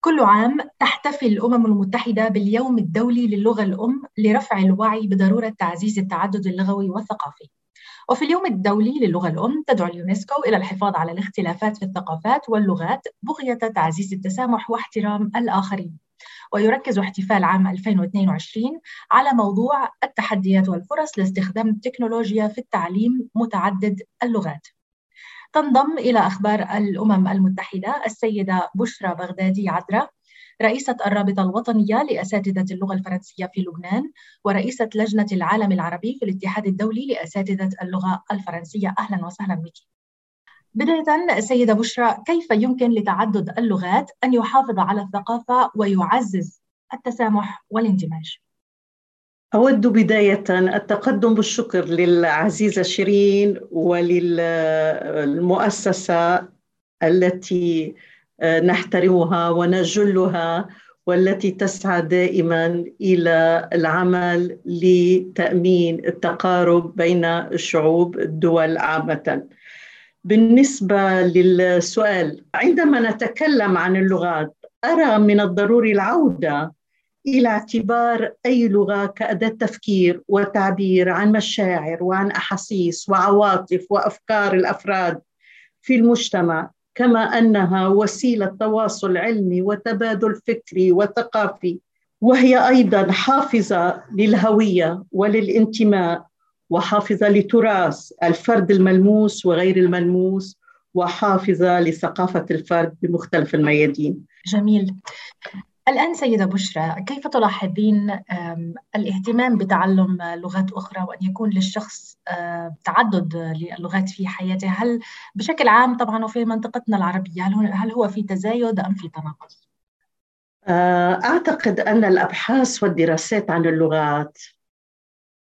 كل عام تحتفل الأمم المتحدة باليوم الدولي للغة الأم لرفع الوعي بضرورة تعزيز التعدد اللغوي والثقافي. وفي اليوم الدولي للغة الأم تدعو اليونسكو إلى الحفاظ على الاختلافات في الثقافات واللغات بغية تعزيز التسامح واحترام الآخرين. ويركز احتفال عام 2022 على موضوع التحديات والفرص لاستخدام التكنولوجيا في التعليم متعدد اللغات. تنضم إلى أخبار الأمم المتحدة السيدة بشرى بغدادي عدرا رئيسة الرابطة الوطنية لأساتذة اللغة الفرنسية في لبنان ورئيسة لجنة العالم العربي في الاتحاد الدولي لأساتذة اللغة الفرنسية أهلا وسهلا بك بداية سيدة بشرى كيف يمكن لتعدد اللغات أن يحافظ على الثقافة ويعزز التسامح والاندماج؟ أود بداية التقدم بالشكر للعزيزة شيرين وللمؤسسة التي نحترمها ونجلها والتي تسعى دائما إلى العمل لتأمين التقارب بين الشعوب الدول عامة. بالنسبة للسؤال عندما نتكلم عن اللغات أرى من الضروري العودة إلى اعتبار أي لغة كأداة تفكير وتعبير عن مشاعر وعن أحاسيس وعواطف وأفكار الأفراد في المجتمع كما أنها وسيلة تواصل علمي وتبادل فكري وثقافي وهي أيضا حافظه للهوية وللانتماء وحافظه لتراث الفرد الملموس وغير الملموس وحافظه لثقافة الفرد بمختلف الميادين. جميل. الآن سيدة بشرى كيف تلاحظين الاهتمام بتعلم لغات أخرى وأن يكون للشخص تعدد للغات في حياته هل بشكل عام طبعا وفي منطقتنا العربية هل هو في تزايد أم في تناقض؟ آه، أعتقد أن الأبحاث والدراسات عن اللغات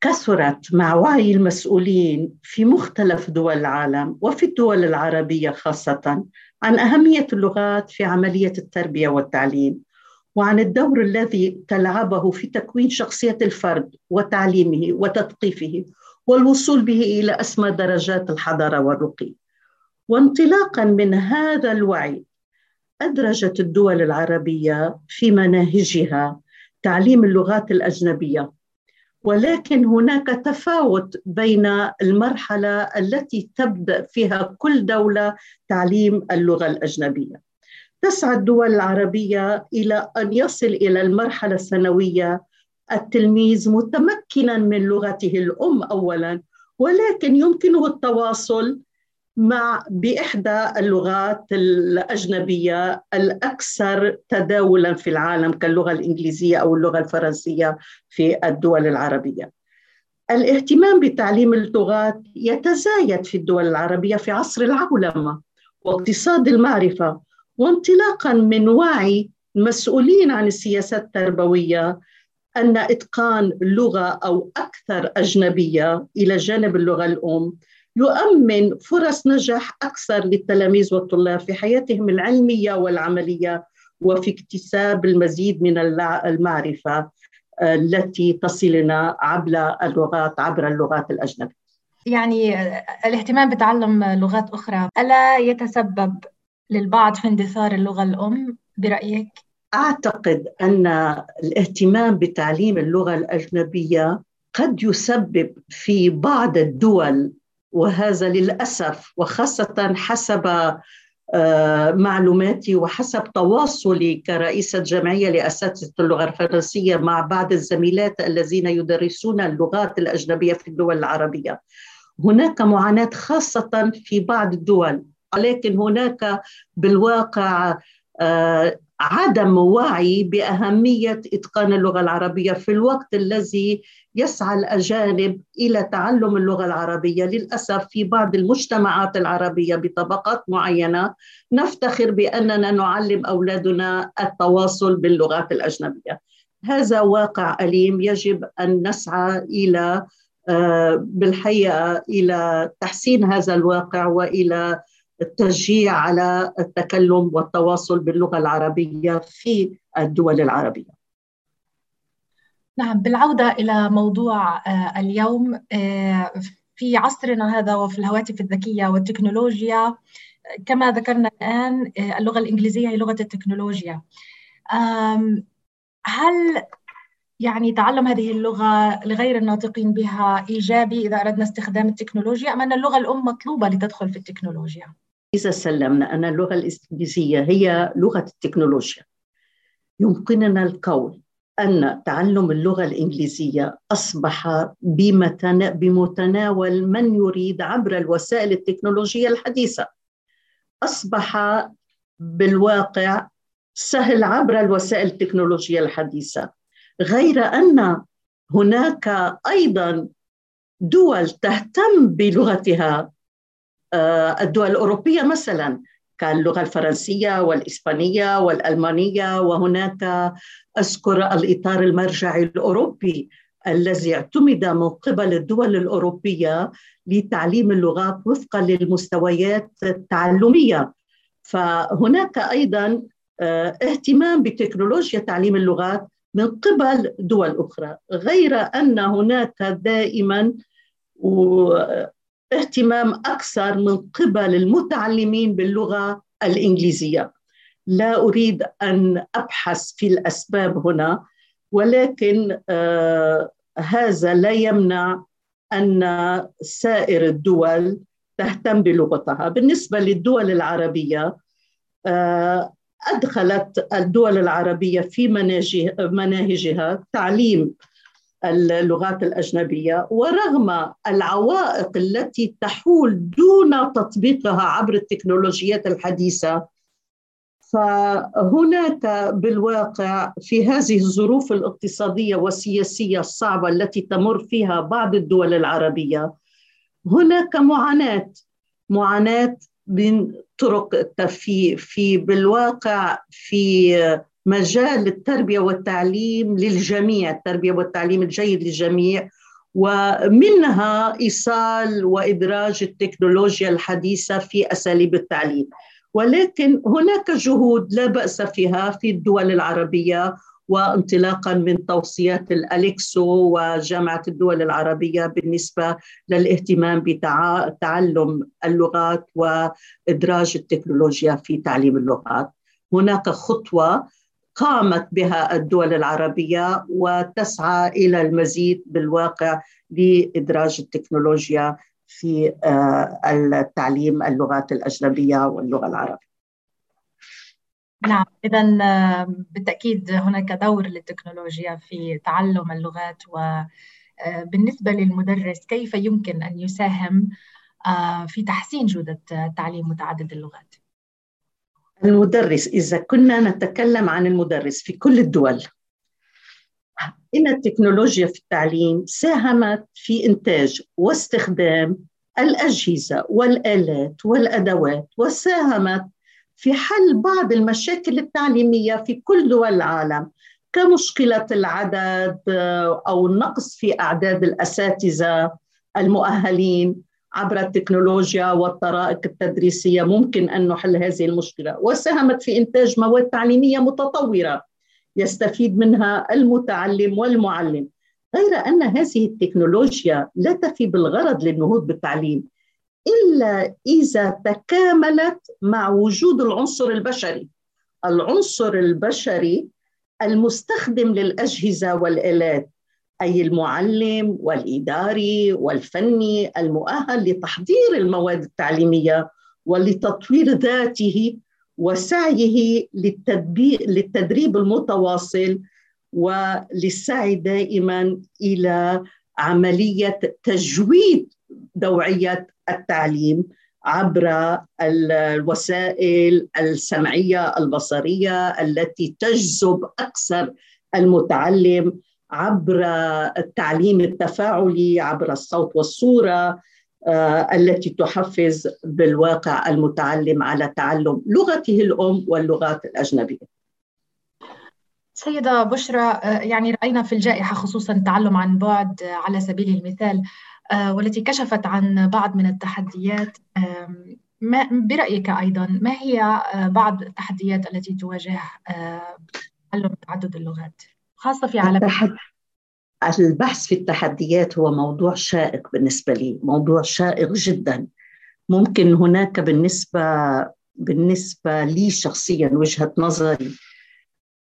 كثرت مع وعي المسؤولين في مختلف دول العالم وفي الدول العربية خاصة عن أهمية اللغات في عملية التربية والتعليم وعن الدور الذي تلعبه في تكوين شخصية الفرد وتعليمه وتثقيفه والوصول به إلى أسمى درجات الحضارة والرقي. وانطلاقا من هذا الوعي أدرجت الدول العربية في مناهجها تعليم اللغات الأجنبية ولكن هناك تفاوت بين المرحلة التي تبدأ فيها كل دولة تعليم اللغة الأجنبية تسعى الدول العربية إلى أن يصل إلى المرحلة الثانوية. التلميذ متمكنا من لغته الأم أولا ولكن يمكنه التواصل مع بإحدى اللغات الأجنبية الأكثر تداولا في العالم كاللغة الإنجليزية أو اللغة الفرنسية في الدول العربية. الاهتمام بتعليم اللغات يتزايد في الدول العربية في عصر العولمة واقتصاد المعرفة. وانطلاقا من وعي المسؤولين عن السياسات التربوية أن إتقان لغة أو أكثر أجنبية إلى جانب اللغة الأم يؤمن فرص نجاح أكثر للتلاميذ والطلاب في حياتهم العلمية والعملية وفي اكتساب المزيد من المعرفة آه، التي تصلنا عبر اللغات عبر اللغات الأجنبية. يعني الاهتمام بتعلم لغات أخرى ألا يتسبب للبعض في اندثار اللغة الأم برأيك؟ أعتقد أن الاهتمام بتعليم اللغة الأجنبية قد يسبب في بعض الدول وهذا للأسف وخاصة حسب آه، معلوماتي وحسب تواصلي كرئيسة جمعية لأساتذة اللغة الفرنسية مع بعض الزميلات الذين يدرسون اللغات الأجنبية في الدول العربية هناك معاناة خاصة في بعض الدول ولكن هناك بالواقع آه، عدم وعي بأهمية إتقان اللغة العربية في الوقت الذي يسعى الأجانب إلى تعلم اللغة العربية. للأسف في بعض المجتمعات العربية بطبقات معينة نفتخر بأننا نعلم أولادنا التواصل باللغات الأجنبية. هذا واقع أليم يجب أن نسعى إلى آه، بالحقيقة إلى تحسين هذا الواقع وإلى التشجيع على التكلم والتواصل باللغة العربية في الدول العربية. نعم بالعودة إلى موضوع آه، اليوم آه، في عصرنا هذا وفي الهواتف الذكية والتكنولوجيا كما ذكرنا الآن اللغة الإنجليزية هي لغة التكنولوجيا هل يعني تعلم هذه اللغة لغير الناطقين بها إيجابي إذا أردنا استخدام التكنولوجيا أم أن اللغة الأم مطلوبة لتدخل في التكنولوجيا؟ إذا سلمنا أن اللغة الإنجليزية هي لغة التكنولوجيا. يمكننا القول أن تعلم اللغة الإنجليزية أصبح بمتناول من يريد عبر الوسائل التكنولوجية الحديثة. أصبح بالواقع سهل عبر الوسائل التكنولوجية الحديثة. غير أن هناك أيضا دول تهتم بلغتها الدول الأوروبية مثلا كاللغة الفرنسية والإسبانية والألمانية وهناك أذكر الإطار المرجعي الأوروبي الذي اعتمد من قبل الدول الأوروبية لتعليم اللغات وفقا للمستويات التعلمية. فهناك أيضا آه، اهتمام بتكنولوجيا تعليم اللغات من قبل دول أخرى. غير أن هناك دائما اهتمام أكثر من قبل المتعلمين باللغة الإنجليزية. لا أريد أن أبحث في الأسباب هنا ولكن آه هذا لا يمنع أن سائر الدول تهتم بلغتها. بالنسبة للدول العربية آه أدخلت الدول العربية في مناهجها تعليم اللغات الأجنبية ورغم العوائق التي تحول دون تطبيقها عبر التكنولوجيات الحديثة فهناك بالواقع في هذه الظروف الاقتصادية والسياسية الصعبة التي تمر فيها بعض الدول العربية هناك معاناة معاناة من طرق في في بالواقع في مجال التربية والتعليم للجميع، التربية والتعليم الجيد للجميع ومنها إيصال وإدراج التكنولوجيا الحديثة في أساليب التعليم. ولكن هناك جهود لا بأس فيها في الدول العربية وانطلاقا من توصيات الأليكسو وجامعة الدول العربية بالنسبة للاهتمام بتعلم اللغات وإدراج التكنولوجيا في تعليم اللغات. هناك خطوة قامت بها الدول العربية وتسعى إلى المزيد بالواقع لإدراج التكنولوجيا في آه، التعليم اللغات الأجنبية واللغة العربية. نعم اذا بالتأكيد هناك دور للتكنولوجيا في تعلم اللغات وبالنسبه آه، للمدرس كيف يمكن أن يساهم آه، في تحسين جودة تعليم متعدد اللغات المدرس إذا كنا نتكلم عن المدرس في كل الدول إن التكنولوجيا في التعليم ساهمت في إنتاج واستخدام الأجهزة والآلات والأدوات وساهمت في حل بعض المشاكل التعليمية في كل دول العالم كمشكلة العدد آه، أو النقص في أعداد الأساتذة المؤهلين. عبر التكنولوجيا والطرائق التدريسية ممكن أن نحل هذه المشكلة. وساهمت في إنتاج مواد تعليمية متطورة يستفيد منها المتعلم والمعلم. غير أن هذه التكنولوجيا لا تفي بالغرض للنهوض بالتعليم إلا إذا تكاملت مع وجود العنصر البشري. العنصر البشري المستخدم للأجهزة والآلات. أي المعلم والإداري والفني المؤهل لتحضير المواد التعليمية ولتطوير ذاته وسعيه للتدريب المتواصل وللسعي دائما إلى عملية تجويد دوعية التعليم عبر الوسائل السمعية البصرية التي تجذب أكثر المتعلم عبر التعليم التفاعلي عبر الصوت والصورة آه، التي تحفز بالواقع المتعلم على تعلم لغته الأم واللغات الأجنبية. سيدة بشرى آه، يعني رأينا في الجائحة خصوصا التعلم عن بعد على سبيل المثال آه، والتي كشفت عن بعض من التحديات ما برأيك أيضا ما هي بعض التحديات التي تواجه تعلم تعدد اللغات؟ خاصة في عالم البحث في التحديات هو موضوع شائك بالنسبة لي موضوع شائك جدا. ممكن هناك بالنسبة بالنسبة لي شخصيا وجهة نظري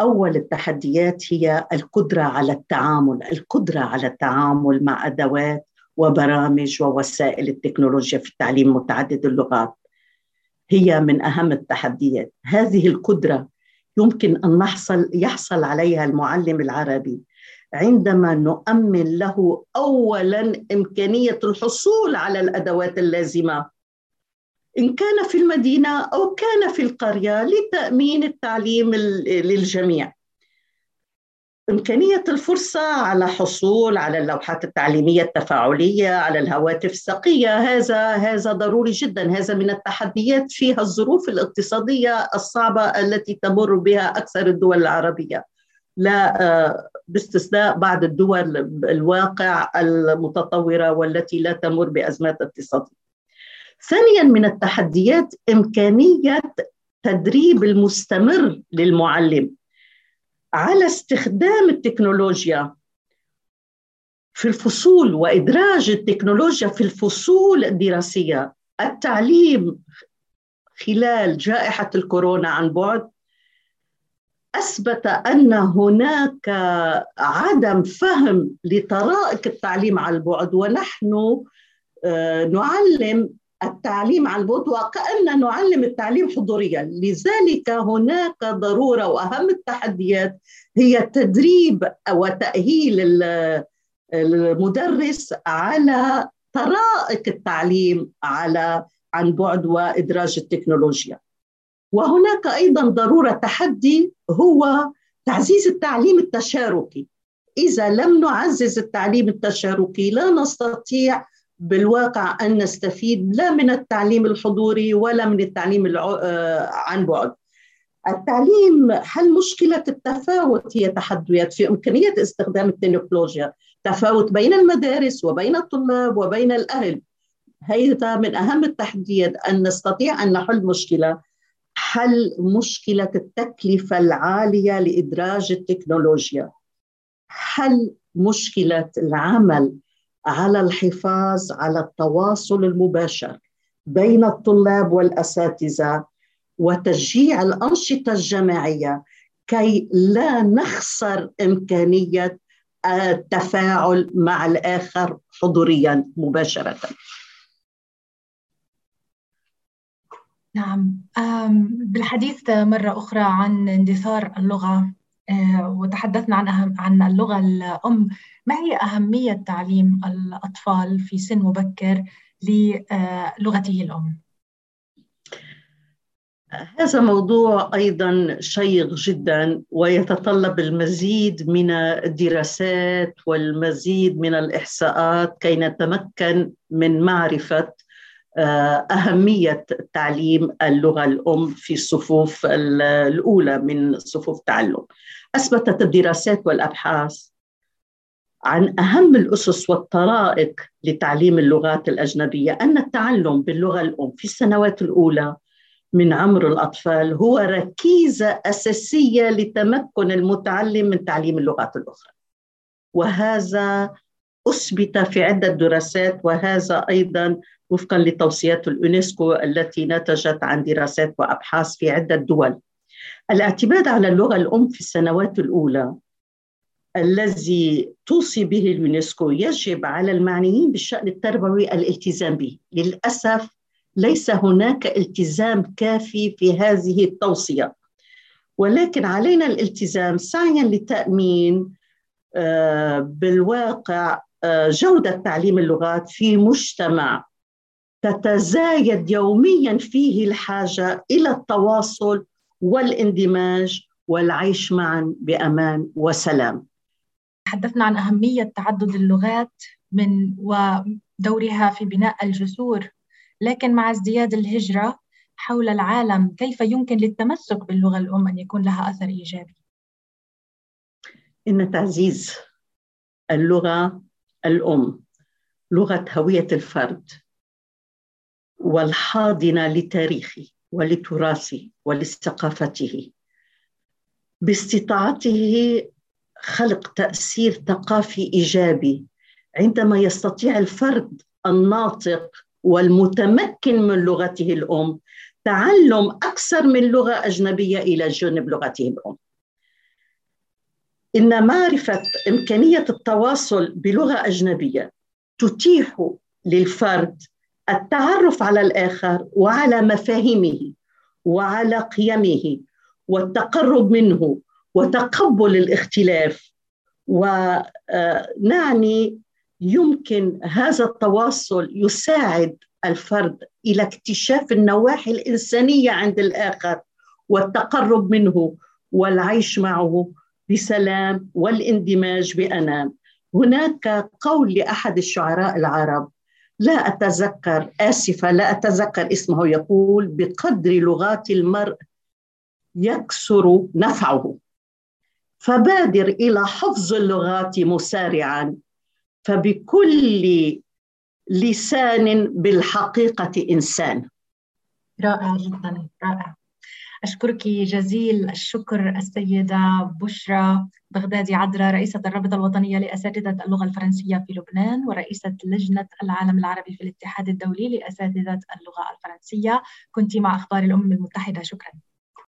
أول التحديات هي القدرة على التعامل. القدرة على التعامل مع أدوات وبرامج ووسائل التكنولوجيا في التعليم متعدد اللغات هي من أهم التحديات. هذه القدرة يمكن أن نحصل يحصل عليها المعلم العربي. عندما نؤمن له اولا إمكانية الحصول على الأدوات اللازمة إن كان في المدينة أو كان في القرية لتأمين التعليم للجميع. إمكانية الفرصة على حصول على اللوحات التعليمية التفاعلية على الهواتف الثقية هذا هذا ضروري جدا. هذا من التحديات فيها الظروف الاقتصادية الصعبة التي تمر بها أكثر الدول العربية. لا آه، باستثناء بعض الدول الواقع المتطورة والتي لا تمر بأزمات اقتصادية. ثانيا من التحديات إمكانية تدريب المستمر للمعلم. على استخدام التكنولوجيا في الفصول وإدراج التكنولوجيا في الفصول الدراسية. التعليم خلال جائحة الكورونا عن بعد أثبت أن هناك عدم فهم لطرائق التعليم عن بعد ونحن آه، نعلم التعليم عن بعد وكأن نعلم التعليم حضوريا. لذلك هناك ضرورة وأهم التحديات هي تدريب وتأهيل المدرس على طرائق التعليم على عن بعد وإدراج التكنولوجيا. وهناك أيضا ضرورة تحدي هو تعزيز التعليم التشاركي. إذا لم نعزز التعليم التشاركي لا نستطيع بالواقع أن نستفيد لا من التعليم الحضوري ولا من التعليم آه، عن بعد. التعليم حل مشكلة التفاوت هي تحديات في إمكانية استخدام التكنولوجيا؟ تفاوت بين المدارس وبين الطلاب وبين الأهل. هذا من أهم التحديات. أن نستطيع أن نحل مشكلة. حل مشكلة التكلفة العالية لإدراج التكنولوجيا. حل مشكلة العمل. على الحفاظ على التواصل المباشر بين الطلاب والأساتذة وتشجيع الأنشطة الجماعية كي لا نخسر إمكانية التفاعل مع الآخر حضوريا مباشرة. نعم بالحديث مرة أخرى عن اندثار اللغة آه، وتحدثنا عن أهم عن اللغة الأم ما هي أهمية تعليم الأطفال في سن مبكر للغته الأم؟ هذا موضوع أيضا شيق جدا ويتطلب المزيد من الدراسات والمزيد من الإحصاءات كي نتمكن من معرفة آه، أهمية تعليم اللغة الأم في الصفوف الأولى من صفوف التعلم. أثبتت الدراسات والأبحاث عن أهم الأسس والطرائق لتعليم اللغات الأجنبية أن التعلم باللغة الأم في السنوات الأولى من عمر الأطفال هو ركيزة أساسية لتمكن المتعلم من تعليم اللغات الأخرى. وهذا أثبت في عدة دراسات وهذا أيضا وفقا لتوصيات اليونسكو التي نتجت عن دراسات وأبحاث في عدة دول. الاعتماد على اللغة الأم في السنوات الأولى الذي توصي به اليونسكو يجب على المعنيين بالشأن التربوي الالتزام به للأسف ليس هناك التزام كافي في هذه التوصية ولكن علينا الالتزام سعيا لتأمين آه، بالواقع آه، جودة تعليم اللغات في مجتمع تتزايد يوميا فيه الحاجة إلى التواصل والاندماج والعيش معا بأمان وسلام. تحدثنا عن أهمية تعدد اللغات من ودورها في بناء الجسور، لكن مع ازدياد الهجرة حول العالم كيف يمكن للتمسك باللغة الأم أن يكون لها أثر إيجابي؟ إن تعزيز اللغة الأم لغة هوية الفرد والحاضنة لتاريخه ولتراثه ولثقافته. باستطاعته خلق تأثير ثقافي إيجابي عندما يستطيع الفرد الناطق والمتمكن من لغته الأم تعلم أكثر من لغة أجنبية إلى جانب لغته الأم. إن معرفة إمكانية التواصل بلغة أجنبية تتيح للفرد التعرف على الآخر وعلى مفاهيمه وعلى قيمه والتقرب منه وتقبل الاختلاف. ونعني يمكن هذا التواصل يساعد الفرد إلى اكتشاف النواحي الإنسانية عند الآخر والتقرب منه والعيش معه بسلام والاندماج بأنام. هناك قول لأحد الشعراء العرب لا أتذكر آسفة لا أتذكر اسمه. يقول بقدر لغات المرء يكثر نفعه. فبادر إلى حفظ اللغات مسارعا. فبكل لسان بالحقيقة إنسان. رائع جدا رائع. أشكرك جزيل الشكر السيدة بشرى بغدادي عدرا رئيسة الرابطة الوطنية لأساتذة اللغة الفرنسية في لبنان ورئيسة لجنة العالم العربي في الاتحاد الدولي لأساتذة اللغة الفرنسية. كنت مع أخبار الأمم المتحدة شكرا.